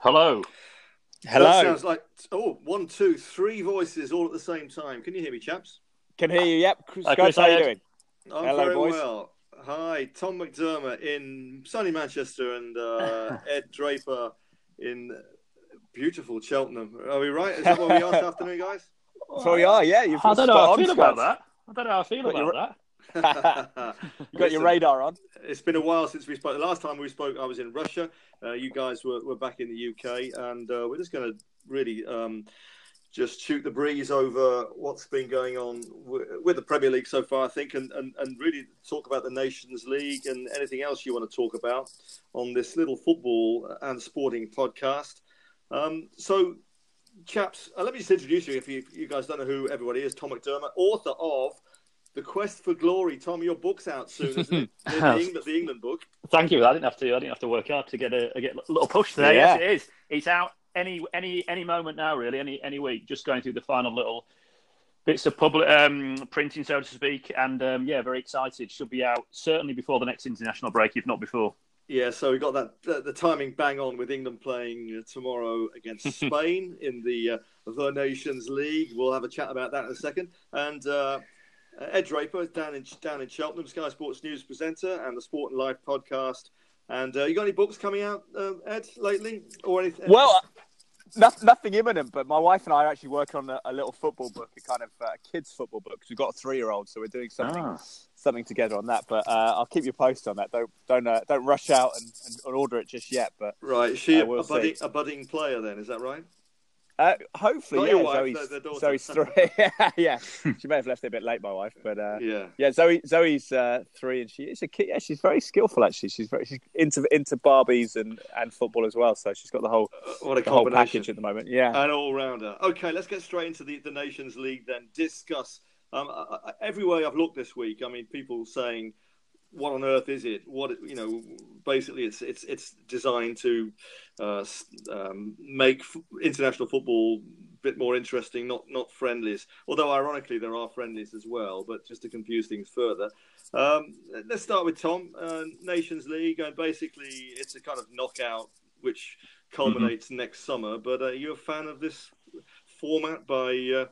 Hello. Hello. That sounds like oh, one, two, three voices all at the same time. Can you hear me, chaps? Can hear you. Yep. Chris, Hi, Guys, Chris, how are you doing? I'm Hello, very boys. well. Hi, Tom McDermott in sunny Manchester and uh, Ed Draper in beautiful Cheltenham. Are we right? Is that where we are this afternoon, guys? So we are. Yeah. You've I don't know how I feel about that. I don't know how I feel Got about that. You got your radar on. It's been a while since we spoke. The last time we spoke, I was in Russia. Uh, you guys were, were back in the UK, and uh, we're just going to really um, just shoot the breeze over what's been going on w- with the Premier League so far, I think, and, and, and really talk about the Nations League and anything else you want to talk about on this little football and sporting podcast. Um, so, chaps, uh, let me just introduce you if you, if you guys don't know who everybody is. Tom McDermott, author of The Quest for Glory. Tom, your book's out soon, isn't it? The, the, England, the England book. Thank you. I didn't have to. I didn't have to work hard to get a, get a little push there. Yeah. Yes, it is. It's out any any any moment now. Really, any any week. Just going through the final little bits of public um, printing, so to speak. And um, yeah, very excited. Should be out certainly before the next international break, if not before. Yeah, so we got that the, the timing bang on with England playing uh, tomorrow against Spain in the uh, the Nations League. We'll have a chat about that in a second. And uh, Ed Draper down in down in Cheltenham, Sky Sports News presenter and the Sport and Life podcast. And uh, you got any books coming out, uh, Ed, lately, or anything? Well, no, nothing imminent, but my wife and I are actually working on a, a little football book, a kind of uh, kids football book. 'cause we've got a three-year-old, so we're doing something Ah. something together on that. But uh, I'll keep you posted on that. Don't don't uh, don't rush out and, and, and order it just yet. But right, is she Uh, we'll a budding a budding player then? Is that right? Uh, hopefully, Not yeah. your wife, Zoe's. Zoe's three. yeah, she may have left it a bit late, my wife, but uh, Yeah. Yeah, Zoe. Zoe's uh, three, and she is a kid. Yeah, she's very skillful. Actually, she's very she's into into Barbies and, and football as well. So she's got the whole Uh, What a the whole combination. package at the moment. Yeah, An all rounder. Okay, let's get straight into the, the Nations League then. Discuss. Um, I, I, everywhere I've looked this week, I mean, people saying, "What on earth is it?" What you know, basically, it's it's it's designed to uh, um, make f- international football a bit more interesting, not not friendlies. Although ironically, there are friendlies as well, but just to confuse things further. Um, let's start with Tom. Uh, Nations League, and basically, it's a kind of knockout which culminates next summer. But are you a fan of this format by uh,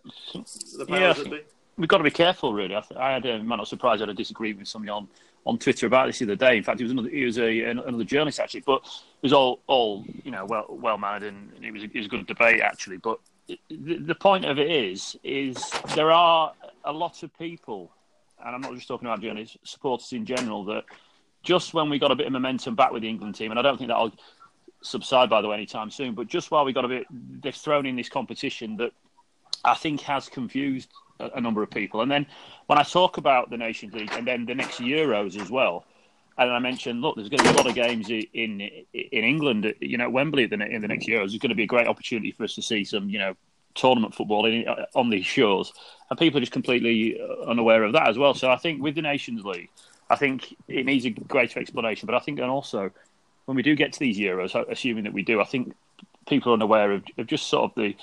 the powers Yeah. that be? We've got to be careful, really. I, th- I had, I'm not surprised I had a disagreement with somebody on, on Twitter about this the other day. In fact, it was another, it was a, another journalist actually, but it was all, all you know, well, well mannered, and it was, a, it was a good debate actually. But the, the point of it is, is there are a lot of people, and I'm not just talking about journalists, supporters in general, that just when we got a bit of momentum back with the England team, and I don't think that'll subside by the way anytime soon, but just while we got a bit, they've thrown in this competition that I think has confused a, number of people. And then when I talk about the Nations League and then the next Euros as well, and I mentioned, look, there's going to be a lot of games in in England, you know, Wembley in the, in the next Euros. There's going to be a great opportunity for us to see some, you know, tournament football in, uh, on these shores, and people are just completely uh, unaware of that as well. So I think with the Nations League, I think it needs a greater explanation. But I think, and also when we do get to these Euros, assuming that we do, I think people are unaware of, of just sort of the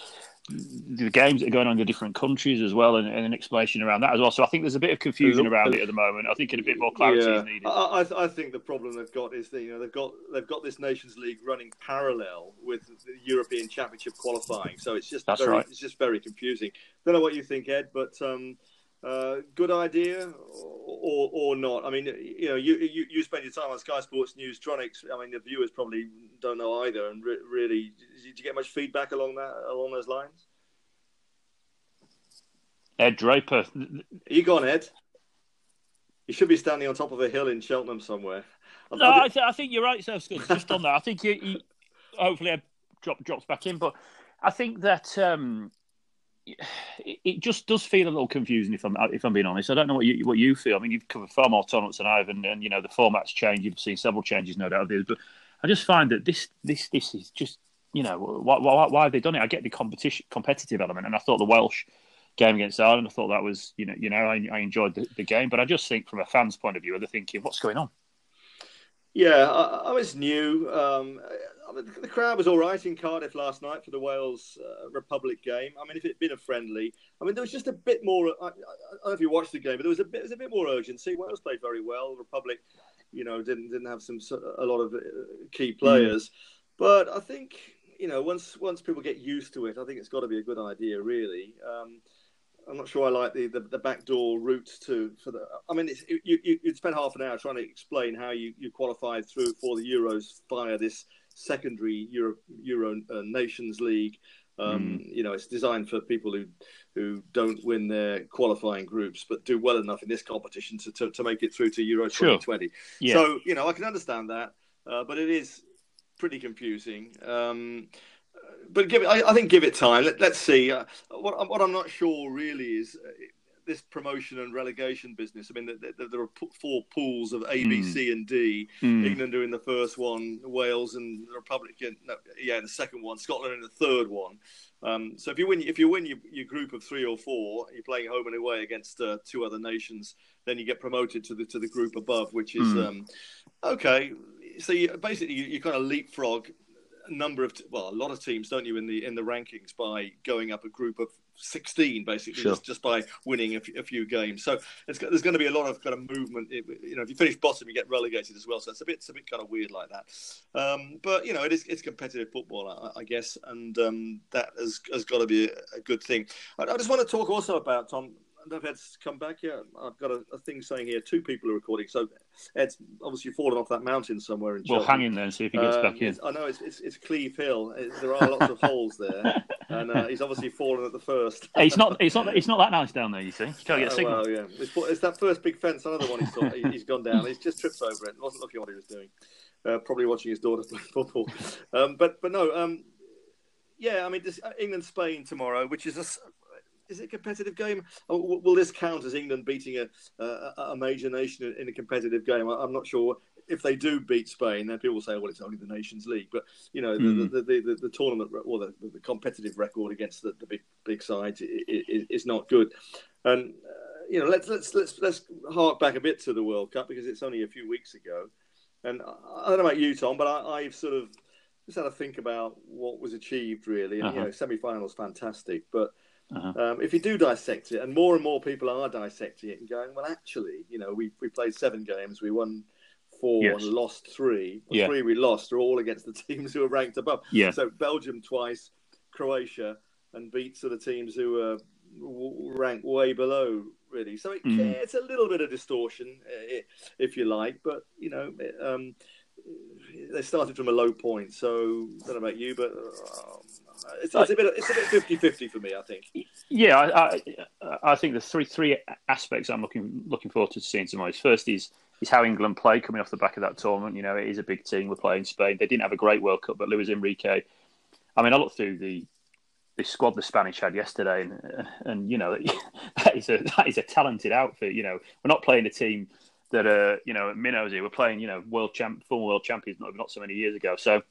the games that are going on in the different countries as well, and, and an explanation around that as well. So I think there's a bit of confusion around it at the moment. I think a bit more clarity yeah. is needed. I, I, I think the problem they've got is that you know they've got they've got this Nations League running parallel with the European Championship qualifying, so it's just That's very, right. it's just very confusing. Don't know what you think, Ed, but um, uh, good idea or, or not. I mean, you know, you, you you spend your time on Sky Sports News Tronics. I mean, the viewers probably don't know either. And re- really, did you get much feedback along that along those lines? Ed Draper, Are you gone, Ed? You should be standing on top of a hill in Cheltenham somewhere. I- No, I I, th- I think you're right, so Scott. Just on that, I think he hopefully Ed drop, drops back in, but I think that um, it, just does feel a little confusing if I'm if I'm being honest. I don't know what you what you feel. I mean, you've covered far more tournaments than I have, and, and you know the format's changed. You've seen several changes, no doubt of this, but I just find that this this this is just you know why why, why have they done it? I get the competition competitive element, and I thought the Welsh game against Ireland, I thought that was you know you know I, I enjoyed the, the game, but I just think from a fan's point of view, they're thinking what's going on. Yeah, I, I was new. Um, I mean, the crowd was all right in Cardiff last night for the Wales uh, Republic game. I mean, if it had been a friendly, I mean, there was just a bit more. I, I, I don't know if you watched the game, but there was a bit, there was a bit more urgency. Wales played very well. Republic, you know, didn't didn't have some a lot of uh, key players, but I think you know, once once people get used to it, I think it's got to be a good idea, really. Um, I'm not sure I like the, the, the backdoor routes to for the. I mean, you, you would spend half an hour trying to explain how you, you qualified through for the Euros via this secondary Euro, Euro uh, Nations League. Um, mm. You know, it's designed for people who who don't win their qualifying groups but do well enough in this competition to, to, to make it through to Euro sure. 2020. Yeah. So you know, I can understand that, uh, but it is pretty confusing. Um, but give it, I, I, think give it time. Let, us see. Uh, what, what, I'm not sure really is uh, this promotion and relegation business. I mean, there, there, there are four pools of A, B, mm. C, and D. Mm. England doing the first one, Wales and the Republic, no, yeah, the second one, Scotland in the third one. Um, so if you win, if you win your, your, group of three or four, you're playing home and away against uh, two other nations. Then you get promoted to the to the group above, which is mm. um, okay. So you, basically, you, you kind of leapfrog a number of well, a lot of teams, don't you, in the in the rankings by going up a group of sixteen, basically, sure. just, just by winning a, f- a few games. So there's going to be a lot of kind of movement. You know, if you finish bottom, you get relegated as well. So it's a bit it's a bit kind of weird like that. Um, but you know, it is it's competitive football, I, I guess, and um, that has has got to be a, a good thing. I, I, just want to talk also about Tom know if Ed's come back yet. I've got a, a, thing saying here two people are recording. So Ed's obviously fallen off that mountain somewhere in Well, hang in there and see if he gets um, back in. I know it's, it's, it's Cleeve Hill. It, there are lots of holes there, and uh, he's obviously fallen at the first. it's not it's not it's not that nice down there. You see, you can't get a uh, signal. Well, yeah, it's, it's, that first big fence. Another one he's, saw, he, has gone down. He's just tripped over it. wasn't looking what he was doing. Uh, probably watching his daughter play football. Um, but but no. Um, yeah, I mean, this, uh, England Spain tomorrow, which is a, is it a competitive game? Or will this count as England beating a, a, a major nation in a competitive game? I'm not sure. If they do beat Spain, then people will say, "Well, it's only the Nations League." But you know, mm. the, the, the, the, tournament or the, the competitive record against the, the big big sides is, is not good. And uh, you know, let's let's let's let's hark back a bit to the World Cup because it's only a few weeks ago. And I don't know about you, Tom, but I, I've sort of just had to think about what was achieved really. And uh-huh. you know, semi-finals fantastic, but uh-huh. Um, if you do dissect it, and more and more people are dissecting it and going, well, actually, you know, we we played seven games, we won four yes. and lost three. The yeah. three we lost are all against the teams who are ranked above. Yeah. So Belgium twice, Croatia, and beats of the teams who are ranked way below. Really, so it, mm. it's a little bit of distortion, uh, if you like, but you know, um, they started from a low point. So I don't know about you, but uh, it's, it's, a bit it's a bit 50-50 for me. I think. Yeah, I, I, I think the three three aspects I'm looking looking forward to seeing tomorrow. First is is how England play coming off the back of that tournament. You know, it is a big team. We're playing Spain. They didn't have a great World Cup, but Luis Enrique. I mean, I looked through the the squad the Spanish had yesterday, and and you know that is a that is a talented outfit. You know, we're not playing a team that are you know minnows here. We're playing you know world champ, former world champions not not so many years ago. So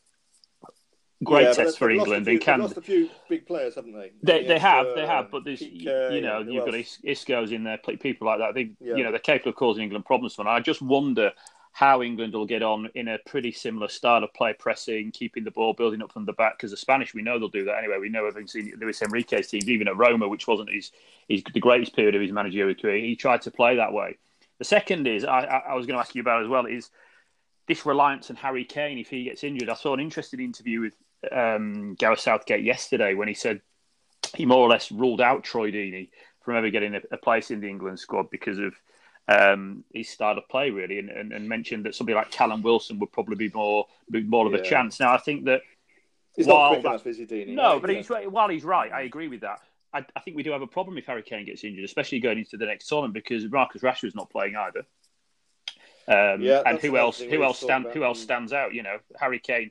great yeah, test for England. Few, and can lost a few big players, haven't they? They, they have, uh, they have. But there's you know you've got Isco's in there, people like that. They yeah. you know they're capable of causing England problems. For I just wonder how England will get on in a pretty similar style of play, pressing, keeping the ball, building up from the back. Because the Spanish, we know they'll do that anyway. We know having seen Luis Enrique's teams, even at Roma, which wasn't his, his the greatest period of his managerial career, he tried to play that way. The second is I, I was going to ask you about as well is this reliance on Harry Kane if he gets injured. I saw an interesting interview with um, Gareth Southgate yesterday when he said he more or less ruled out Troy Deeney from ever getting a, a place in the England squad because of um, his style of play, really, and, and, and, mentioned that somebody like Callum Wilson would probably be more be more of a chance. Now, I think that he's not quick enough, is he, Deeney? No, but he's while he's right, I agree with that. I, I, think we do have a problem if Harry Kane gets injured, especially going into the next tournament because Marcus Rashford's not playing either. Um, yeah, and who else? Who else stand? Who else stands out? You know, Harry Kane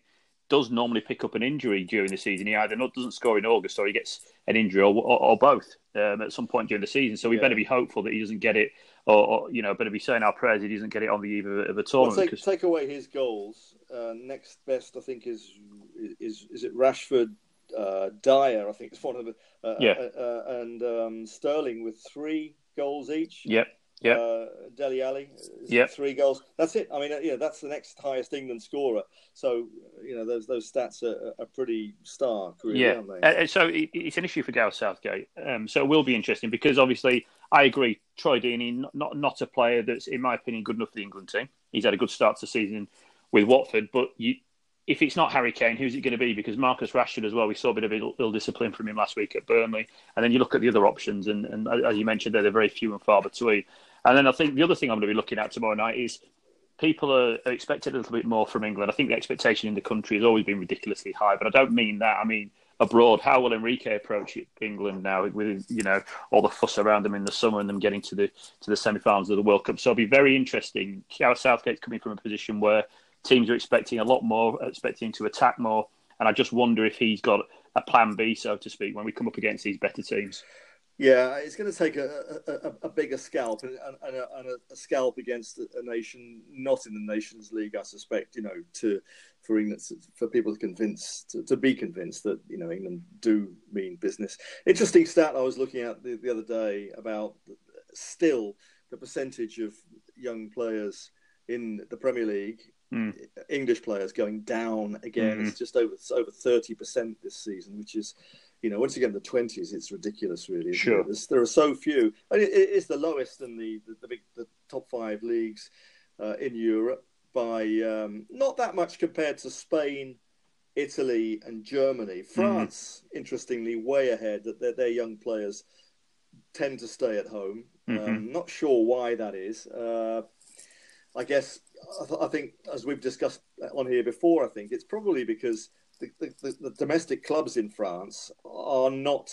does normally pick up an injury during the season. He either not, doesn't score in August or he gets an injury or, or, or both um, at some point during the season. So we yeah. better be hopeful that he doesn't get it, or, or, you know, better be saying our prayers he doesn't get it on the eve of, of a tournament. Well, take, take, away his goals. Uh, next best, I think, is is is it Rashford, uh, Dier. I think it's one of the uh, yeah, uh, uh, and um, Sterling with three goals each. Yep. Yeah. Uh, Dele Alli, yeah, three goals. That's it. I mean, uh, yeah, that's the next highest England scorer. So you know, those those stats are, are pretty stark, really, yeah. Uh, so it's an issue for Gareth Southgate. Um, so it will be interesting because obviously I agree. Troy Deeney, not, not not a player that's, in my opinion, good enough for the England team. He's had a good start to the season with Watford, but you if it's not Harry Kane, who's it going to be? Because Marcus Rashford as well, we saw a bit of ill, Ill, discipline from him last week at Burnley. And then you look at the other options, and, and as you mentioned, they're very few and far between. And then I think the other thing I'm going to be looking at tomorrow night is people are, are expected a little bit more from England. I think the expectation in the country has always been ridiculously high, but I don't mean that. I mean abroad. How will Enrique approach England now with you know all the fuss around them in the summer and them getting to the to the semi-finals of the World Cup? So it'll be very interesting. Gareth Southgate's coming from a position where teams are expecting a lot more, expecting to attack more, and I just wonder if he's got a plan B, so to speak, when we come up against these better teams. Yeah, it's going to take a, a, a bigger scalp and, and, a, and a, scalp against a nation not in the Nations League. I suspect, you know, to for England for people to convince to, to be convinced that you know England do mean business. Interesting stat I was looking at the, the other day about still the percentage of young players in the Premier League mm. English players going down again. Mm. It's just over it's over thirty percent this season, which is, you know, once you get in the twenties, it's ridiculous, really. Sure, there are so few. I mean, it is the lowest in the the, the big the top five leagues uh, in Europe by um, not that much compared to Spain. Italy and Germany. Hmm. France, mm. interestingly, way ahead. That their, their young players tend to stay at home. Mm-hmm. Um, not sure why that is. Uh, I guess I, th- I, think, as we've discussed on here before, I think it's probably because the, the, the domestic clubs in France are not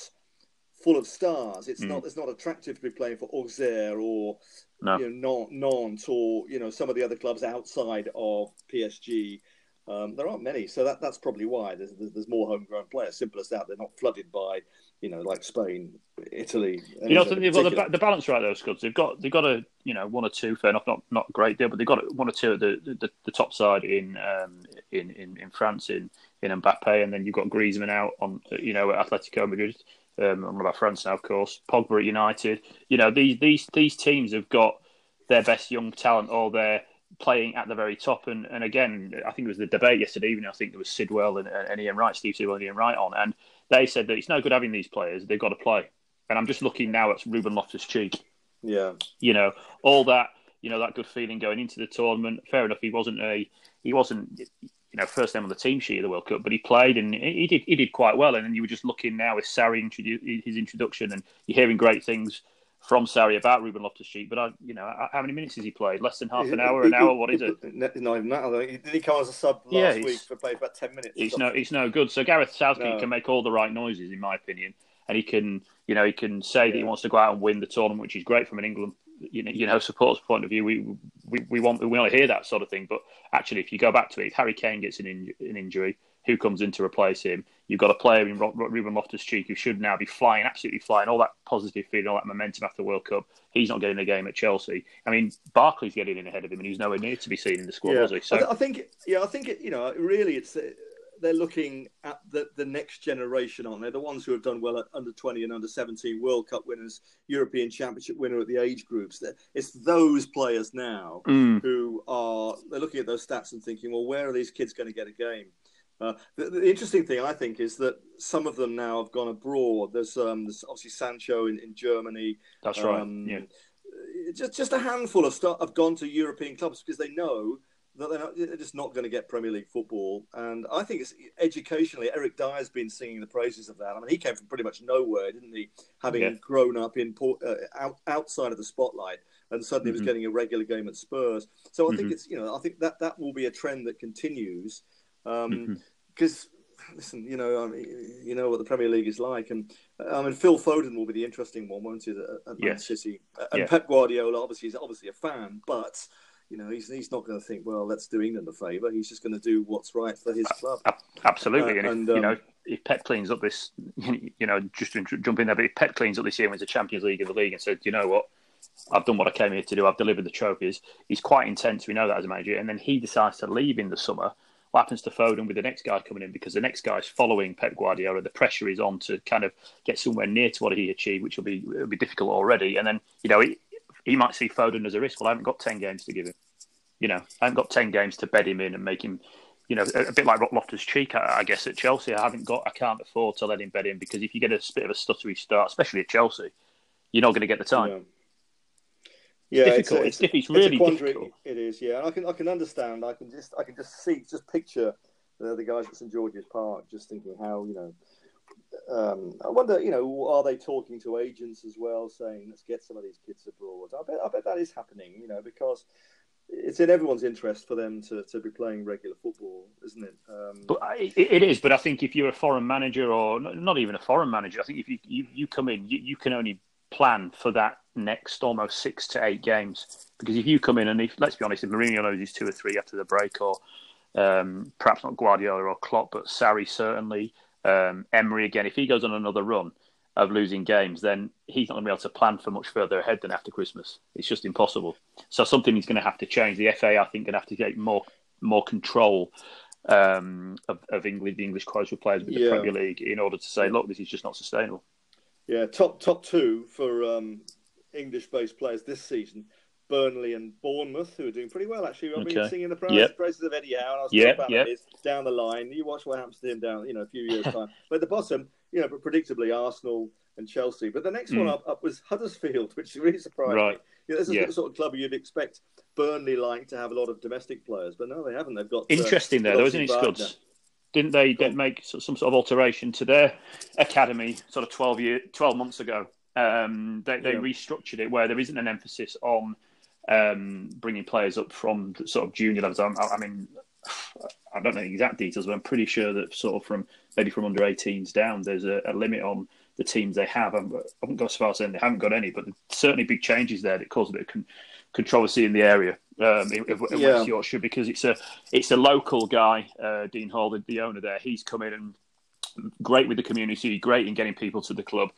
full of stars. It's mm. not it's not attractive to be playing for Auxerre or no. you know, Nantes or you know some of the other clubs outside of PSG. Um, there aren't many, so that, that's probably why there's, there's more homegrown players. Simple as that. They're not flooded by you know, like Spain, Italy. You know, they've got the, the, balance right those Scuds. They've got they've got a you know one or two, fair enough, not not a great deal, but they've got one or two at the the, the top side in, um, in in in France in in Mbappe, and then you've got Griezmann out on you know at Atletico Madrid. Um, I'm about France now, of course. Pogba at United. You know these these these teams have got their best young talent or they're playing at the very top. And, and again, I think it was the debate yesterday evening. I think there was Sidwell and, and Ian Wright, Steve Sidwell and Ian Wright on, and they said that it's no good having these players; they've got to play. And I'm just looking now at Ruben Loftus Cheek. Yeah, you know all that, you know that good feeling going into the tournament. Fair enough, he wasn't a he wasn't you know first name on the team sheet of the World Cup, but he played and he did he did quite well. And then you were just looking now with Sarri introdu- his introduction, and you're hearing great things from Sarri about Ruben Loftus Cheek, but I, you know, how many minutes has he played? Less than half an hour, an hour? What is it? Not even that. Did he come as a sub last yeah, week for played about ten minutes? It's no, it's no good. So Gareth Southgate no. can make all the right noises, in my opinion, and he can, you know, he can say yeah. that he wants to go out and win the tournament, which is great from an England, you know, you know, supporters point of view. We we we want we want to hear that sort of thing, but actually, if you go back to it, if Harry Kane gets an, an injury, who comes in to replace him? You've got a player in Ruben Loftus Cheek who should now be flying, absolutely flying, all that positive feeling, all that momentum after the World Cup. He's not getting a game at Chelsea. I mean, Barkley's getting in ahead of him, and he's nowhere near to be seen in the squad, yeah. was he? So I, think, yeah, I think it, you know, really, it's uh, they're looking at the, the next generation aren't They're the ones who have done well at under 20 and under 17 World Cup winners, European Championship winner at the age groups. It's those players now mm. who are, they're looking at those stats and thinking, well, where are these kids going to get a game? Uh, the, the, interesting thing, I think, is that some of them now have gone abroad. There's, um, there's obviously Sancho in, in Germany. That's right. Um, yeah. Just, just a handful of stuff have gone to European clubs because they know that they're, not, they're just not going to get Premier League football. And I think it's educationally, Eric Dier's been singing the praises of that. I mean, he came from pretty much nowhere, didn't he? Having yeah. grown up in uh, out, outside of the spotlight and suddenly mm-hmm. was getting a regular game at Spurs. So I mm-hmm. think it's you know I think that that will be a trend that continues. Um, because listen, you know, I mean, you know what the Premier League is like, and I mean, Phil Foden will be the interesting one, won't he? At, at yes. City, and yeah. Pep Guardiola obviously is obviously a fan, but you know, he's he's not going to think, well, let's do England a favour. He's just going to do what's right for his club. Absolutely, uh, and, if, and um, you know, if Pep cleans up this, you know, just to jump in there, but if Pep cleans up this year wins the Champions League of the league and said, you know what, I've done what I came here to do. I've delivered the trophies. He's quite intense. We know that as a manager. And then he decides to leave in the summer what happens to Foden with the next guy coming in because the next guy is following Pep Guardiola. The pressure is on to kind of get somewhere near to what he achieved, which will be will be difficult already. And then you know he, he might see Foden as a risk. Well, I haven't got ten games to give him. You know, I haven't got ten games to bed him in and make him. You know, a, a bit like Loftus Cheek, I, I, guess at Chelsea. I haven't got, I can't afford to let him bed in because if you get a bit of a stuttery start, especially at Chelsea, you're not going to get the time. Yeah. Yeah, it's difficult. It's, a, it's, it's, really it's difficult. It is, yeah. And I can I can understand. I can just I can just see, just picture the guys at St George's Park, just thinking how you know. Um, I wonder, you know, are they talking to agents as well, saying let's get some of these kids abroad? I bet, I bet that is happening, you know, because it's in everyone's interest for them to, to be playing regular football, isn't it? Um, but it, it is. But I think if you're a foreign manager, or not even a foreign manager, I think if you you, you come in, you, you can only plan for that next almost six to eight games. Because if you come in and if, let's be honest, if Mourinho loses two or three after the break, or um, perhaps not Guardiola or Klopp, but Sarri certainly, um, Emery again, if he goes on another run of losing games, then he's not going to be able to plan for much further ahead than after Christmas. It's just impossible. So something is going to have to change. The FA, I think, going to have to take more more control um, of, of England, the English quota players with the yeah. Premier League in order to say, look, this is just not sustainable. Yeah, top top two for um, English-based players this season. Burnley and Bournemouth, who are doing pretty well actually. I've okay. been singing the praises, yep. praises of Eddie Howe, and I was yep, about yep. down the line. You watch what happens to him down, you know, a few years time. but at the bottom, you know, but predictably Arsenal and Chelsea. But the next mm. one up, up was Huddersfield, which is really surprised right. me. You know, this is yeah. the sort of club you'd expect Burnley like to have a lot of domestic players, but no, they haven't. They've got uh, interesting uh, there, though, isn't it, Scuds? Didn't they make some sort of alteration to their academy sort of 12, year, 12 months ago? Um, they, they yeah. restructured it where there isn't an emphasis on um, bringing players up from sort of junior levels. I, I, mean, I don't know the exact details, but I'm pretty sure that sort of from maybe from under 18s down, there's a, a limit on the teams they have. I haven't got as far as saying they haven't got any, but certainly big changes there that caused a bit of con- controversy in the area um, in, in yeah. West Yorkshire because it's a it's a local guy, uh, Dean Hoyle, the, the owner there. He's come in and great with the community, great in getting people to the club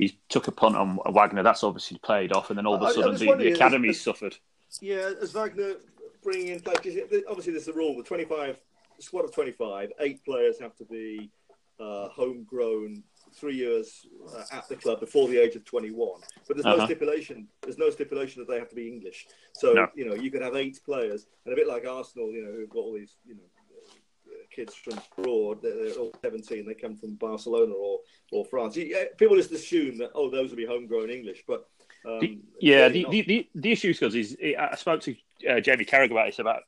he took a punt on Wagner. That's obviously played off, and then all of a sudden the, the academy suffered. Yeah, as Wagner bringing in players, obviously there's a rule: the 25 squad of 25, eight players have to be uh, homegrown, three years uh, at the club before the age of 21. But there's no uh-huh. stipulation. There's no stipulation that they have to be English. So no. you know you could have eight players, and a bit like Arsenal, you know, who've got all these, you know kids from abroad. They're all 17. They come from Barcelona or, or France. People just assume that, oh, those will be homegrown English. But um, the, yeah, the, the, the, the, issue is, is I spoke to uh, Jamie Carragher about this about,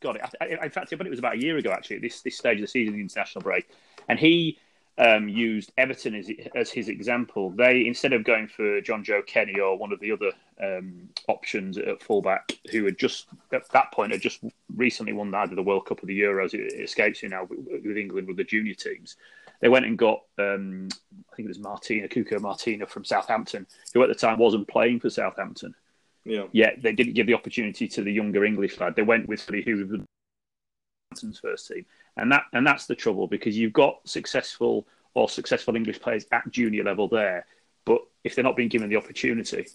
God, in fact, I bet it was about a year ago, actually, at this, this stage of the season, the international break. And he um, used Everton as, as his example. They instead of going for Jonjoe Kenny or one of the other um, options at fullback, who had just at that point had just recently won the either the World Cup or the Euros, it, escapes you now with England with the junior teams. They went and got um, I think it was Martina Cuco Martina from Southampton, who at the time wasn't playing for Southampton. Yeah. Yet they didn't give the opportunity to the younger English lad. They went with somebody who was Southampton's first team and that and that's the trouble because you've got successful or successful English players at junior level there, but if they're not being given the opportunity,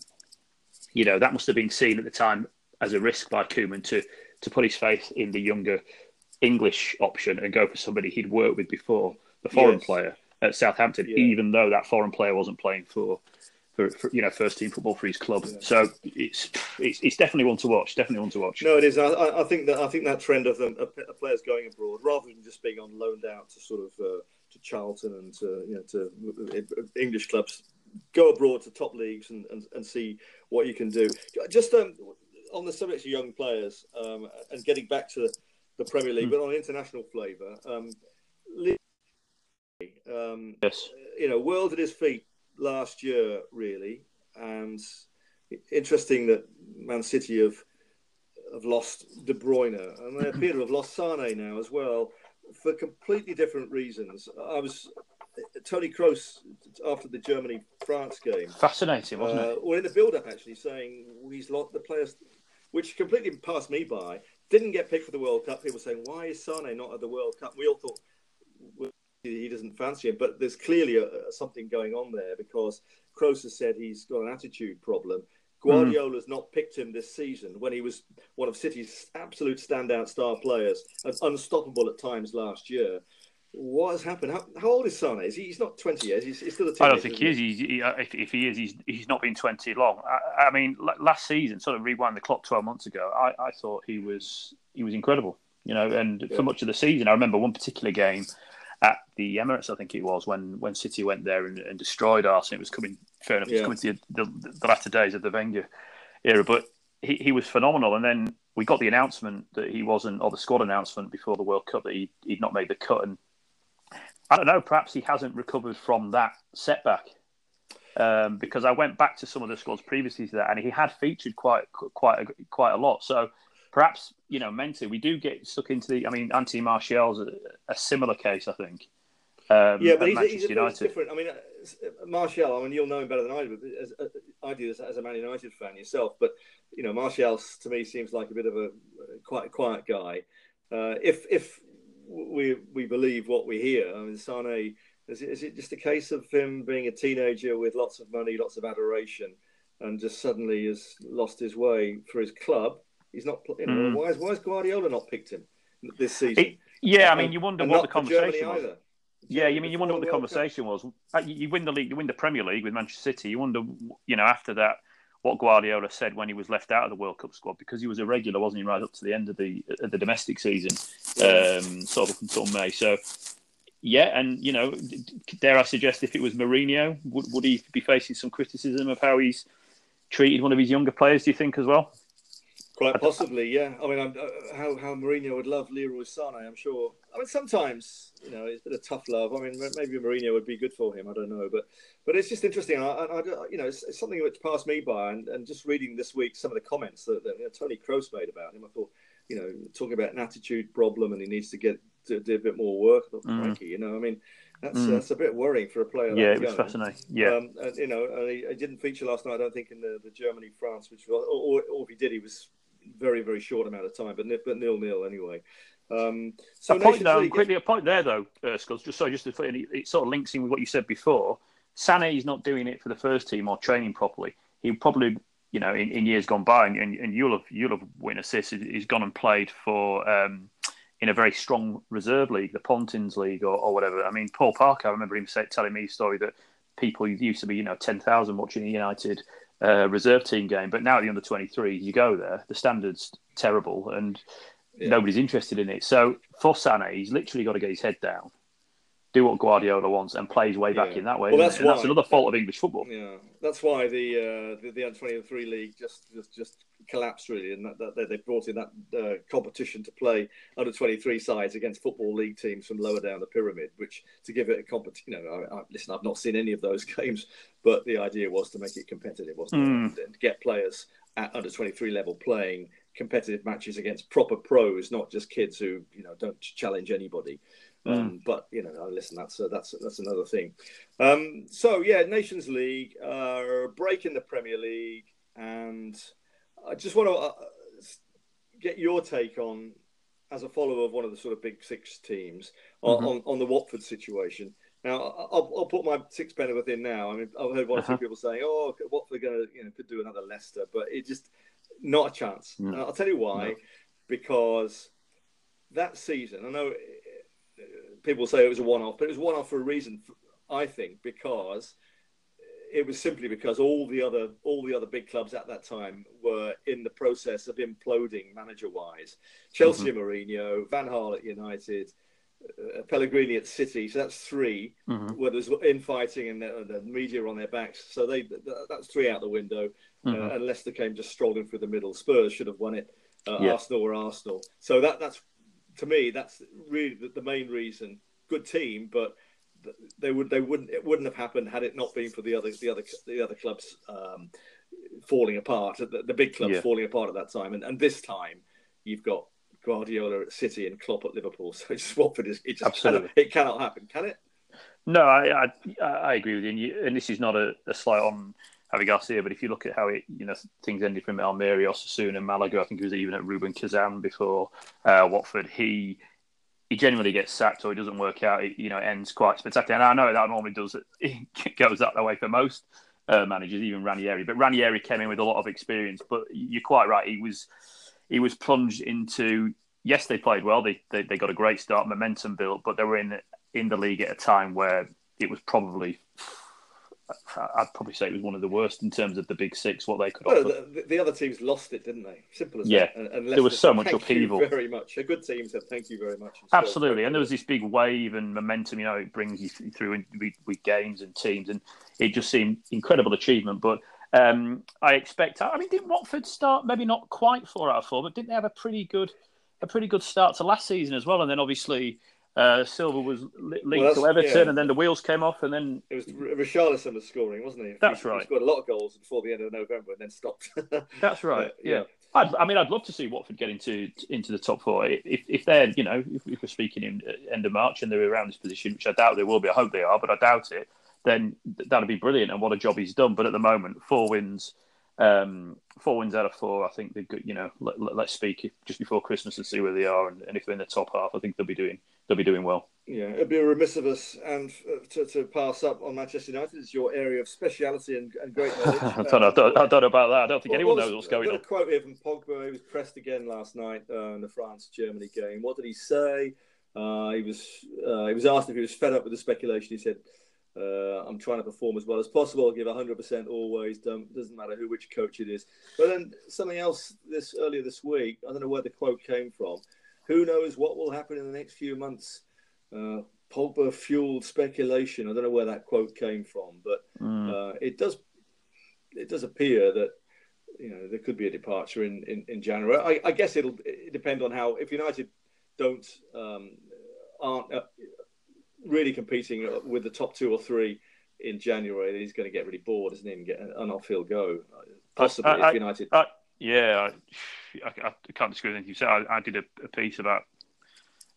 you know that must have been seen at the time as a risk by Koeman to to put his faith in the younger English option and go for somebody he'd worked with before, the foreign yes. player at Southampton, yeah. even though that foreign player wasn't playing for for, for, you know first team football for his club. Yeah. So it's, it's, it's definitely one to watch. Definitely one to watch. No, it is. I, I think that I think that trend of them of players going abroad rather than just being on loaned out to sort of uh, to Charlton and to you know to uh, English clubs, go abroad to top leagues and, and, and see what you can do. Just um, on the subject of young players um, and getting back to the Premier League, mm. but on international flavour. Um, um, yes. You know, world at his feet last year, really, and interesting that Man City have have lost De Bruyne and they appear to have lost Sane now as well for completely different reasons. I was Toni Kroos after the Germany France game. Fascinating, wasn't uh, it? Well, in the build up, actually, saying he's lost the players, which completely passed me by. Didn't get picked for the World Cup. People saying, why is Sane not at the World Cup? We all thought he doesn't fancy him. But there's clearly a, a, something going on there because Kroos has said he's got an attitude problem. Guardiola's mm. not picked him this season when he was one of City's absolute standout star players and unstoppable at times last year. What has happened? How, how old is Sane? Is he, he's not 20 years. He's, he's still a teenager. I don't think he is. He, he, uh, if, if, he is, he's, he's not been 20 long. I, I, mean, last season, sort of rewind the clock 12 months ago, I, I thought he was he was incredible. You know, and yeah. for much of the season, I remember one particular game at the Emirates, I think it was, when, when City went there and, and destroyed Arsenal. It was coming, fair enough, yeah. it was coming to the, the, the, latter days of the Wenger era, but he, he was phenomenal. And then we got the announcement that he wasn't, or the squad announcement before the World Cup that he, he'd not made the cut. And I don't know, perhaps he hasn't recovered from that setback. Um, because I went back to some of the squads previously to that, and he had featured quite quite a, quite a lot. So perhaps you know mentally we do get stuck into the. I mean, Anthony Martial's a, a similar case, I think. Um, yeah, but he's, he's, a different. I mean, uh, Martial. I mean, you'll know him better than I do. As, uh, I do this as, a Man United fan yourself. But you know, Martial to me seems like a bit of a quite a quiet guy. Uh, if if we we believe what we hear, I mean, Sane. Is it, is it just a case of him being a teenager with lots of money, lots of adoration, and just suddenly has lost his way for his club? He's not. You know, mm. why, is why has Guardiola not picked him this season? It, yeah, I mean, you wonder and what the conversation was. Either. Yeah, you mean you wonder what the conversation was? Uh, you win the league, you win the Premier League with Manchester City. You wonder, you know, after that, what Guardiola said when he was left out of the World Cup squad because he was a regular, wasn't he, right up to the end of the of the domestic season, um, sort of up until May. So, yeah, and you know, dare I suggest if it was Mourinho, would would he be facing some criticism of how he's treated one of his younger players? Do you think as well? Quite possibly, yeah. I mean, uh, how how Mourinho would love Leroy Sané, I'm sure. I mean, sometimes you know it's a bit of tough love. I mean, maybe Mourinho would be good for him. I don't know, but but it's just interesting. I, I, you know, it's, it's, something which passed me by, and, and just reading this week some of the comments that, that you know, Toni Kroos made about him. I thought, you know, talking about an attitude problem, and he needs to get to do a bit more work. I thought, mm. you know, I mean. That's, mm. that's a bit worrying for a player. Yeah, it was fascinating. Yeah, um, and, you know, and he, he, didn't feature last night. I don't think in the, the Germany France, which was, or, or, if he did, he was very very short amount of time, but but nil nil anyway. Um, so a point, though, quickly a point there though, Skulls, just so just to, it, it sort of links in with what you said before. Sané is not doing it for the first team or training properly. He probably, you know, in, in years gone by, and, and, you'll have you'll have witnessed this. He's gone and played for um, in a very strong reserve league, the Pontins League or, or whatever. I mean, Paul Parker, I remember him say, telling me a story that people used to be, you know, ten thousand watching United uh, reserve team game. But now at the under 23, you go there, the standard's terrible and yeah. nobody's interested in it. So for Sané, he's literally got to get his head down, do what Guardiola wants, and play his way back yeah. in that way. Well, that's, why, that's another fault of English football. Yeah, that's why the uh, the, the under 23 league just just just collapsed really, and that, that they brought in that uh, competition to play under 23 sides against football league teams from lower down the pyramid, which to give it a competition. You know, I, I, listen, I've not seen any of those games, but the idea was to make it competitive, wasn't mm. it? And get players at under 23 level playing competitive matches against proper pros, not just kids who you know don't challenge anybody. Mm. Um, but you know, listen, that's uh, that's that's another thing. Um, so yeah, Nations League, uh, break in the Premier League, and I just want to uh, get your take on, as a follower of one of the sort of big six teams, mm-hmm. on, on, the Watford situation. Now, I'll, I'll put my six penneth in now. I mean, I've heard one or uh-huh. two people saying, "Oh, Watford going to, you know, could do another Leicester," but it just not a chance. No. I'll tell you why. No. Because that season, I know uh, people say it was a one-off, but it was one-off for a reason. I think because it was simply because all the other all the other big clubs at that time were in the process of imploding manager wise. Chelsea mm-hmm. Mourinho, Van Gaal at United, uh, Pellegrini at City. So that's 3 mm-hmm. where there's infighting and the, the, media on their backs. So they that's three out the window. Uh, mm-hmm. Uh, and Leicester came just strolling through the middle. Spurs should have won it. Uh, yeah. Arsenal were Arsenal. So that that's to me that's really the, the main reason. Good team, but they would they wouldn't it wouldn't have happened had it not been for the other the other the other clubs um, falling apart the, the big clubs yeah. falling apart at that time and, and this time you've got Guardiola at City and Klopp at Liverpool so it's Watford is it just Absolutely. Cannot, it cannot happen can it no I I, I agree with you and, you and, this is not a, a slight on Javi Gracia but if you look at how it you know things ended from Almeria Osasuna Malaga I think it was even at Rubin Kazan before uh, Watford he he genuinely gets sacked or he doesn't work out, it, you know, ends quite spectacular. And I know that normally does it goes that way for most uh, managers, even Ranieri. But Ranieri came in with a lot of experience. But you're quite right; he was he was plunged into. Yes, they played well. They, they they got a great start, momentum built, but they were in in the league at a time where it was probably I'd probably say it was one of the worst in terms of the big six. What they could well, offer. The, the, other teams lost it, didn't they? Simple as yeah. that. And, and there was so much upheaval. very much. A good team said thank you very much. Absolutely, and there was this big wave and momentum. You know, it brings you through with, with games and teams, and it just seemed incredible achievement. But Um, I expect. I mean, didn't Watford start maybe not quite four out of four, but didn't they have a pretty good a pretty good start to last season as well? And then obviously uh, Silva was linked well, to Everton, yeah. and then the wheels came off, and then it was Richarlison was scoring, wasn't he? That's he, right. He scored a lot of goals before the end of November, and then stopped. That's right. yeah. yeah. I'd, i mean, I'd love to see Watford get into into the top four. If, if they're, you know, if, if we're speaking in uh, end of March and they're around this position, which I doubt they will be. I hope they are, but I doubt it. Then that'd be brilliant, and what a job he's done. But at the moment, four wins, um, four wins out of four. I think they're good. You know, let, us let, speak just before Christmas and see where they are, and, and if they're in the top half, I think they'll be doing they'll be doing well. Yeah, it'd be a remiss of us and uh, to, to pass up on Manchester United. It's your area of speciality and, and great knowledge. I, don't know, I, don't, I don't know about that. I don't think well, anyone knows what's going on. A quote here from Pogba. He was pressed again last night uh, in the France-Germany game. What did he say? Uh, he was uh, he was asked if he was fed up with the speculation. He said, uh, "I'm trying to perform as well as possible. give 100 percent always. Don't, doesn't matter who which coach it is." But then something else this earlier this week. I don't know where the quote came from. Who knows what will happen in the next few months? uh, Pogba fueled speculation. I don't know where that quote came from, but mm. uh, it does it does appear that you know there could be a departure in in, in January. I, I, guess it'll it depend on how if United don't um, aren't uh, really competing with the top two or three in January, he's going to get really bored, isn't he, and get an off-field go possibly I, if United. yeah, I, can't disagree with anything you said. I, did a, a piece about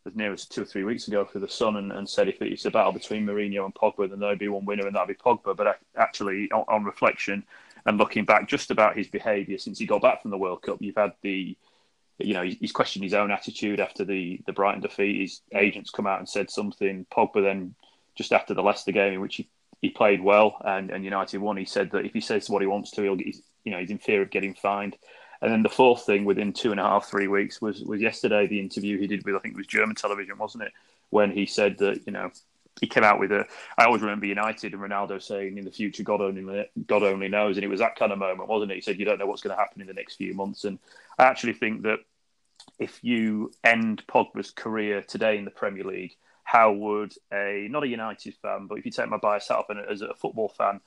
as near as two or three weeks ago for the Sun and, and said if it's a battle between Mourinho and Pogba, then there'd be one winner and that'd be Pogba. But actually, on, on reflection and looking back just about his behaviour since he got back from the World Cup, you've had the, you know, he's questioned his own attitude after the, the Brighton defeat. His agents come out and said something. Pogba then, just after the Leicester game in which he, he played well and, and United won, he said that if he says what he wants to, he'll get, you know, he's in fear of getting fined. And then the fourth thing within two and a half, three weeks was was yesterday the interview he did with I think it was German television, wasn't it? When he said that you know he came out with a. I always remember United and Ronaldo saying in the future God only God only knows, and it was that kind of moment, wasn't it? He said you don't know what's going to happen in the next few months, and I actually think that if you end Pogba's career today in the Premier League, how would a not a United fan, but if you take my bias out of it as a football fan,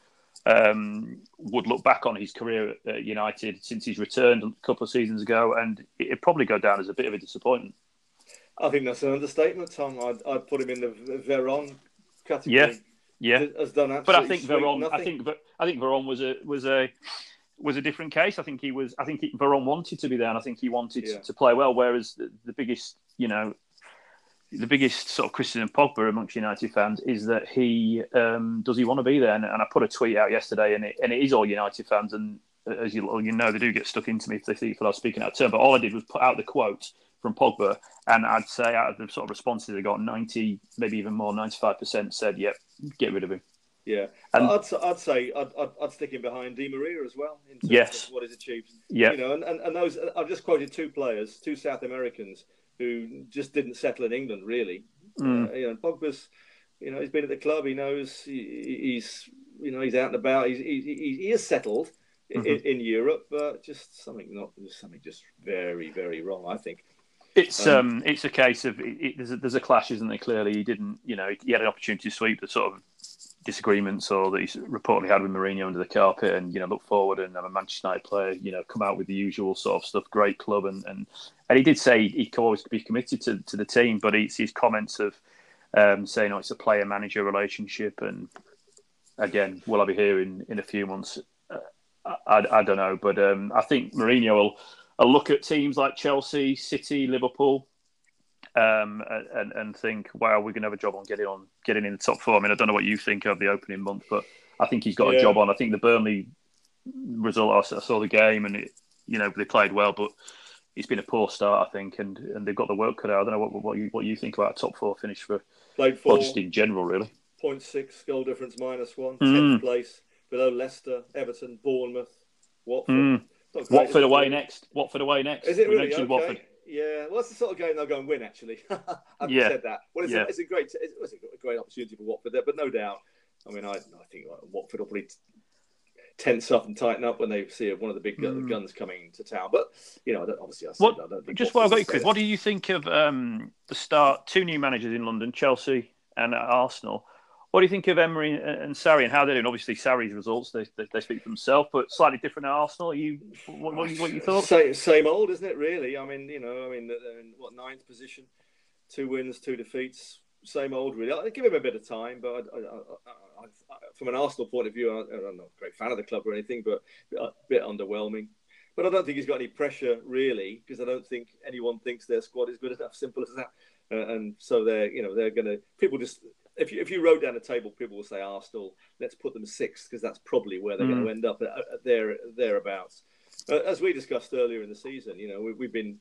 um, would look back on his career at United since he's returned a couple of seasons ago, and it'd probably go down as a bit of a disappointment. I think that's an understatement, Tom. I'd, I'd put him in the Veron category. Yeah, yeah, has done But I think Veron, I think, I think Veron was a was a was a different case. I think he was. I think he, Veron wanted to be there, and I think he wanted yeah. to, to, play well. Whereas the, the biggest, you know, the biggest sort of criticism of Pogba amongst United fans is that he um, does he want to be there? And, and, I put a tweet out yesterday, and it, and it is all United fans. And as you you know, they do get stuck into me if they think I was speaking out of turn. But all I did was put out the quote from Pogba, and I'd say out of the sort of responses I got, ninety, maybe even more, ninety five percent said, "Yep, get rid of him." Yeah, and, I'd, I'd say I'd, I'd, I'd, stick him behind Di Maria as well. In terms yes, of what he's achieved. Yeah, you know, and, and, and those I've just quoted two players, two South Americans who just didn't settle in England really. Mm. Uh, you know, Pogba's, you know, he's been at the club. He knows he, he's, you know, he's out and about. He's, he, he is settled mm-hmm. in, in, Europe, but just something not, something just very, very wrong. I think. It's um, um it's a case of it, it, there's a, there's a clash, isn't there? Clearly, he didn't, you know, he had an opportunity to sweep the sort of disagreements or that he's reportedly had with Mourinho under the carpet and you know look forward and have a Manchester United player you know come out with the usual sort of stuff great club and and, and he did say he could always be committed to, to the team but it's his comments of um, saying oh it's a player manager relationship and again will I be here in, in a few months. Uh, I, I, don't know but um, I think Mourinho will, will look at teams like Chelsea City Liverpool um, and and think, wow, we're going to have a job on getting on getting in the top four. I mean, I don't know what you think of the opening month, but I think he's got yeah. a job on. I think the Burnley result, I saw the game, and it, you know they played well, but it's been a poor start, I think, and, and they've got the work cut out. I don't know what what you what you think about a top four finish for played four, well, just in general, really. Point six goal difference minus one, mm. place below Leicester, Everton, Bournemouth, Watford. Mm. Watford away next. Watford away next. Is it really? Okay. Watford. Yeah, well, that's the sort of game they'll go and win. Actually, I've yeah. said that. Well, it's, yeah. a, it's a great, it's, a great opportunity for Watford there, but no doubt. I mean, I, I think Watford will probably tense up and tighten up when they see one of the big mm. guns coming to town. But you know, obviously, I, what, I don't think just while I got you, Chris, what do you think of um, the start? Two new managers in London, Chelsea and Arsenal. What do you think of Emery and Sarri and how they're doing? Obviously, Sarri's results they, they, they speak for themselves, but slightly different at Arsenal. Are you what, what, what you thought? Same, same old, isn't it? Really? I mean, you know, I mean, what ninth position, two wins, two defeats. Same old, really. I give him a bit of time, but I, I, I, from an Arsenal point of view, I, am not a great fan of the club or anything, but a bit underwhelming. But I don't think he's got any pressure really, because I don't think anyone thinks their squad is good enough. Simple as that. Uh, and so they're, you know, they're going to people just if you, if you wrote down a table, people will say Arsenal. Let's put them sixth because that's probably where they're mm. going to end up at, at there thereabouts. Uh, as we discussed earlier in the season, you know we, have been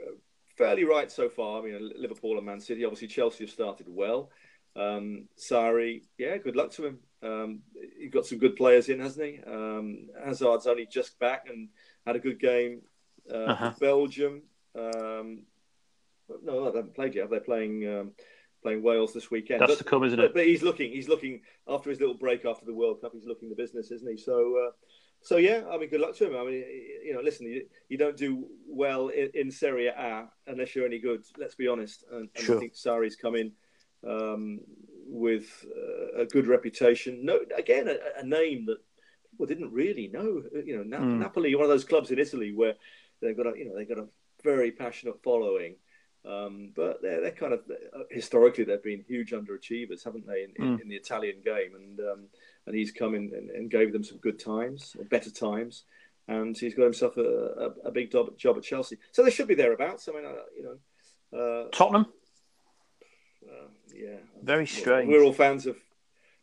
uh, fairly right so far. I mean, Liverpool and Man City, obviously Chelsea have started well. Um, Sarri, yeah, good luck to him. Um, he got some good players in, hasn't he? Um, Hazard's only just back and had a good game. Uh, uh-huh. Belgium, um, no, they haven't played yet. They're playing um, playing Wales this weekend. That's but, to come, isn't it? But, he's looking. He's looking after his little break after the World Cup. He's looking the business, isn't he? So, uh, so yeah. I mean, good luck to him. I mean, you know, listen, you, you don't do well in, in, Serie A unless you're any good. Let's be honest. And, and sure. I think Sarri's come in um, with uh, a good reputation. No, again, a, a, name that people didn't really know. You know, Na- mm. Napoli, one of those clubs in Italy where they've got a, you know, they've got a very passionate following. Um, but they're, they're kind of uh, historically they've been huge underachievers, haven't they, in, in, mm. in the Italian game? And um, and he's come in and, and, gave them some good times, better times, and he's got himself a, a, a big job, job, at Chelsea. So they should be thereabouts. I mean, uh, you know, uh, Tottenham. Uh, yeah, very strange. We're all fans of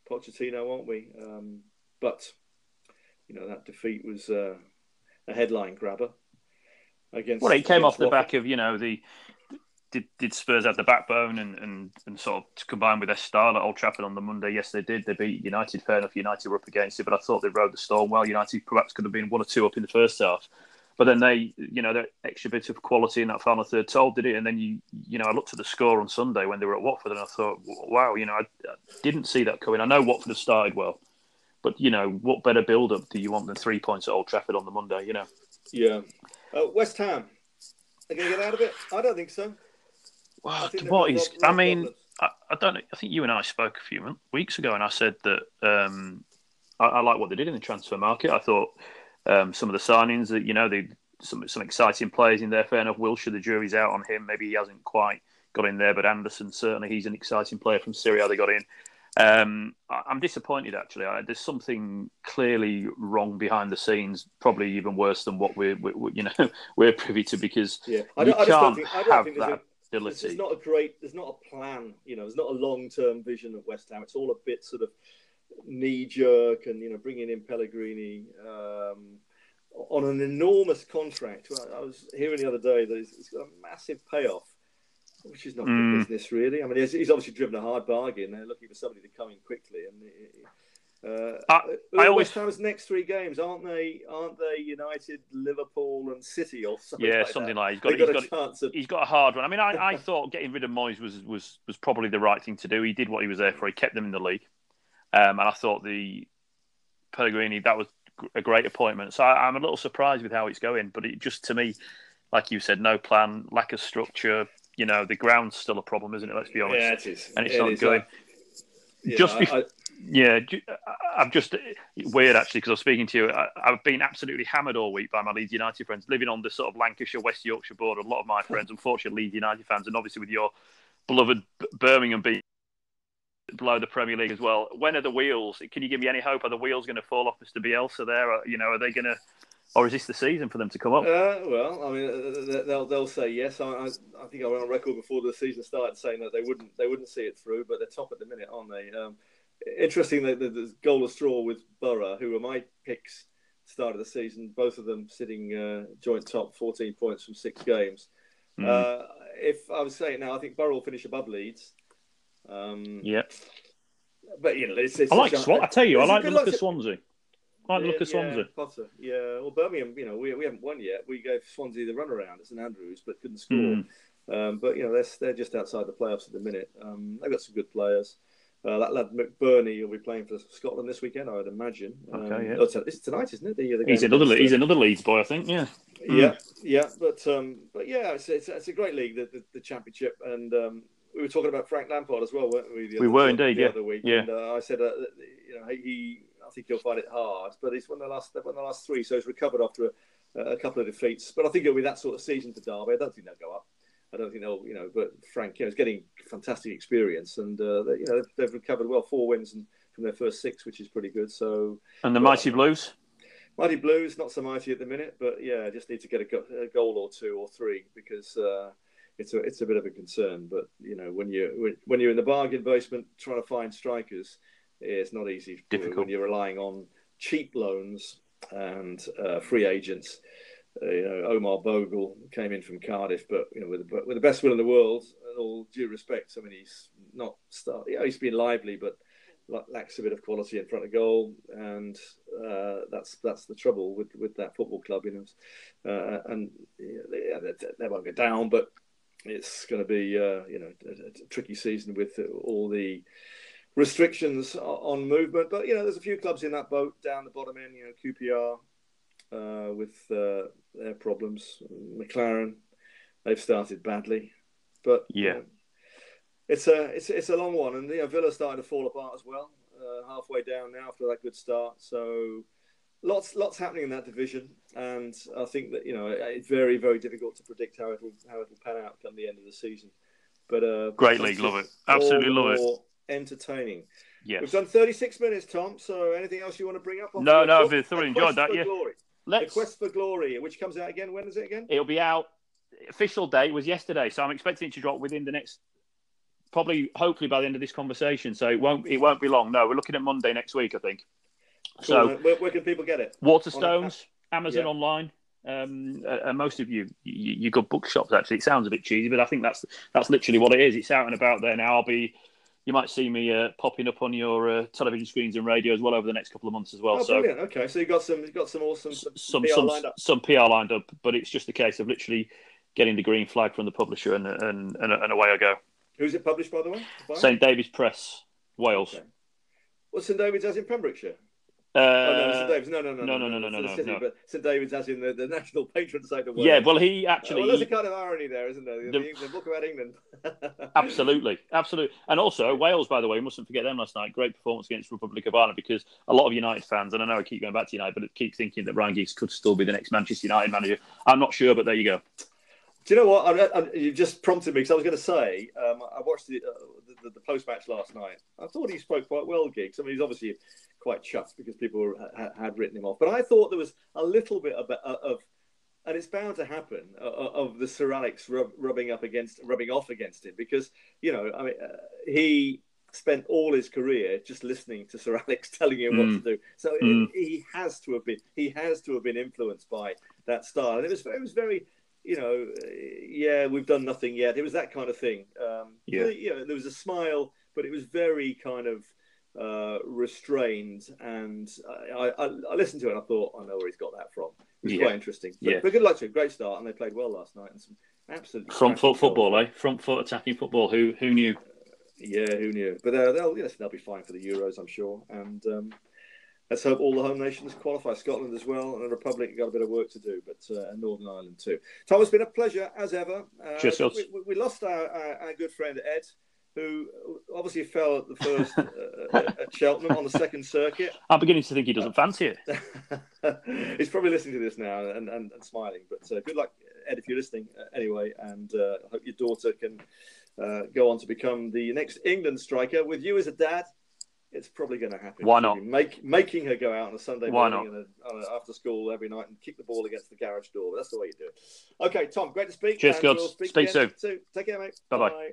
Pochettino, aren't we? Um, but you know that defeat was uh, a headline grabber against. Well, it came off the Watford. back of you know the did, did Spurs have the backbone and, and, and sort of combine with their style at Old Trafford on the Monday? Yes, they did. They beat United. Fair enough, United were up against it, but I thought they rode the storm well. United perhaps could have been one or two up in the first half, but then they, you know, their extra bit of quality in that final third told did it. And then you, you know, I looked at the score on Sunday when they were at Watford, and I thought, wow, you know, I, I didn't see that coming. I know Watford have started well, but you know, what better build up do you want than three points at Old Trafford on the Monday? You know. Yeah. Uh, West Ham. Are going to get out of it? I don't think so. Well, what is? I mean, I, I, don't know. I think you and I spoke a few weeks ago, and I said that um, I, I, like what they did in the transfer market. I thought um, some of the signings that you know, they some some exciting players in there. Fair enough. Wilshere, the jury's out on him. Maybe he hasn't quite got in there, but Anderson certainly he's an exciting player from Serie A. They got in. Um, I, am disappointed actually. I, there's something clearly wrong behind the scenes, probably even worse than what we're, we, you know we're privy to because yeah. I don't, you can't think, have that there's, there's not a great, there's not a plan. You know, there's not a long-term vision of West Ham. It's all a bit sort of knee-jerk, and you know, bringing in Pellegrini um, on an enormous contract. I was hearing the other day that it's got a massive payoff, which is not mm. good business, really. I mean, he's, he's, obviously driven a hard bargain. They're looking for somebody to come in quickly, and uh, I, I always West Ham's next three games, aren't they? Aren't they United, Liverpool, and City, or something? Yeah, like something that? like he's got, he's got, a chance of... he's got a hard one. I mean, I, I thought getting rid of Moyes was, was was probably the right thing to do. He did what he was there for. He kept them in the league, um, and I thought the Pellegrini that was a great appointment. So I, am a little surprised with how it's going, but it just to me, like you said, no plan, lack of structure. You know, the ground's still a problem, isn't it? Let's be honest. Yeah, it is, and it's it not is, going. Uh, just before. Yeah, I'm just weird actually because I was speaking to you. I, have been absolutely hammered all week by my Leeds United friends living on the sort of Lancashire, West Yorkshire border. A lot of my friends, unfortunately, Leeds United fans, and obviously with your beloved Birmingham being below the Premier League as well. When are the wheels? Can you give me any hope? Are the wheels going to fall off Mr. Bielsa there? Or, you know, are they going to, or is this the season for them to come up? Uh, well, I mean, uh, they'll they'll say yes. I, I, I, think I went on record before the season started saying that they wouldn't they wouldn't see it through, but they're top at the minute, aren't they? Um, interesting that the goal of straw with Boro, who were my picks start of the season, both of them sitting uh, joint top, 14 points from six games. Mm. Uh, if I was saying now, I think Boro will finish above Leeds. Um, yeah. But, you know, it's, it's I like Swan. I tell you, I like the look of Swansea. I like the look of Swansea. Yeah, Potter. Yeah, well, Birmingham, you know, we, we haven't won yet. We gave Swansea the runaround at St Andrews, but couldn't score. Mm. Um, but, you know, they're, they're just outside the playoffs at the minute. Um, they've got some good players. Uh, that lad McBurnie will be playing for Scotland this weekend, I would imagine. Okay, um, yeah. Oh, it's tonight, isn't it? The, the he's another he's another Leeds boy, I think. Yeah. Yeah, mm. yeah, but um, but yeah, it's, it's, it's a great league, the, the, the championship, and um, we were talking about Frank Lampard as well, weren't we? we were indeed, the yeah. Other week. Yeah. And, uh, I said, uh, you know, he, I think he'll find it hard, but he's won the last, won the last three, so he's recovered after a, a, couple of defeats. But I think it'll be that sort of season for Derby. I don't think they'll go up. I don't think they'll, you know, but Frank, you know, is getting fantastic experience, and uh, they, you know, they've, they've, recovered well, four wins and, from their first six, which is pretty good. So, and the well, mighty Blues. Mighty Blues, not so mighty at the minute, but yeah, just need to get a, go- a goal or two or three because uh, it's a it's a bit of a concern. But you know, when you when you're in the bargain basement trying to find strikers, it's not easy. Difficult when you're relying on cheap loans and uh, free agents. Uh, you know, Omar Bogle came in from Cardiff, but you know, with the, with the best will in the world, and all due respect, I mean, he's not start. Yeah, he's been lively, but lacks a bit of quality in front of goal, and uh, that's that's the trouble with, with that football club, you know. Uh, and yeah, they, they, won't go down, but it's going to be uh, you know a, a, tricky season with all the restrictions on movement. But you know, there's a few clubs in that boat down the bottom end. You know, QPR uh, with uh, their problems, McClaren, they've started badly, but yeah. You know, it's a it's it's a long one, and you know Villa's starting to fall apart as well. Uh, halfway down now after that good start, so lots lots happening in that division, and I think that you know it's very very difficult to predict how it'll how it'll pan out come the end of the season. But uh, great league, love it, absolutely love it. Entertaining. Yes. We've done 36 minutes, Tom. So anything else you want to bring up? no, no, I've thoroughly enjoyed that. Yeah. Glory. Let's... The Quest for Glory, which comes out again. When is it again? It'll be out. Official date was yesterday, so I'm expecting it to drop within the next probably hopefully by the end of this conversation. So it won't it won't be long. No, we're looking at Monday next week, I think. Cool. So where, where, can people get it? Waterstones, Amazon yeah. online. Um, uh, most of you, you, you got bookshops. Actually, it sounds a bit cheesy, but I think that's that's literally what it is. It's out and about there now. I'll be. You might see me uh, popping up on your uh, television screens and radio as well over the next couple of months as well. Oh, so, brilliant. Okay, so you've got some, you've got some awesome some, some PR some, lined up. some PR lined up, but it's just a case of literally getting the green flag from the publisher and and, and, and away I go. Who's it published, by the way? St David's Press, Wales. Okay. Well, St David's as in Pembrokeshire. Uh, oh, no, St David's. No, no, no, no, no, no, no, no, no, city, no. But St David's as in the, the national patron saint of Wales. Yeah, well, he actually. Uh, well, there's a kind of irony there, isn't there? The, book about England. absolutely, absolutely, and also Wales. By the way, mustn't forget them last night. Great performance against Republic of Ireland because a lot of United fans, and I know I keep going back to United, but I keep thinking that Ryan Giggs could still be the next Manchester United manager. I'm not sure, but there you go. Do you know what? I, I, you just prompted me because I was going to say um, I watched the, uh, the, the post match last night. I thought he spoke quite well, Giggs. I mean, he's obviously quite chuffed because people were, ha, had written him off. But I thought there was a little bit of, of and it's bound to happen uh, of the Sir Alex rub, rubbing up against, rubbing off against him because you know, I mean, uh, he spent all his career just listening to Sir Alex telling him mm. what to do. So mm. it, he has to have been, he has to have been influenced by that style, and it was, it was very you know, yeah, we've done nothing yet. It was that kind of thing. Um, yeah. You know, there was a smile, but it was very kind of uh, restrained. And I, I, I, listened to it and I thought, I know where he's got that from. It's yeah. quite interesting. But, yeah. but good luck to him. Great start. And they played well last night. And some absolutely front foot football, eh? Front foot attacking football. Who who knew? Yeah, who knew? But uh, they'll yes, they'll be fine for the Euros, I'm sure. And um, let's hope all the home nations qualify. Scotland as well, and the Republic got a bit of work to do, but uh, Northern Ireland too. Tom, it's been a pleasure as ever. Uh, Cheers, we, we, lost our, our, our, good friend Ed, who obviously fell at the first uh, at Cheltenham on the second circuit. I'm beginning to think he doesn't fancy it. He's probably listening to this now and, and, and smiling. But uh, good luck, Ed, if you're listening uh, anyway, and uh, I hope your daughter can. go on to become the next England striker with you as a dad it's probably going to happen. Why not? Make, making her go out on a Sunday Why morning and after school every night and kick the ball against the garage door. That's the way you do it. Okay, Tom, great to speak. Cheers, We'll speak, speak soon. Take care, mate. Bye-bye. bye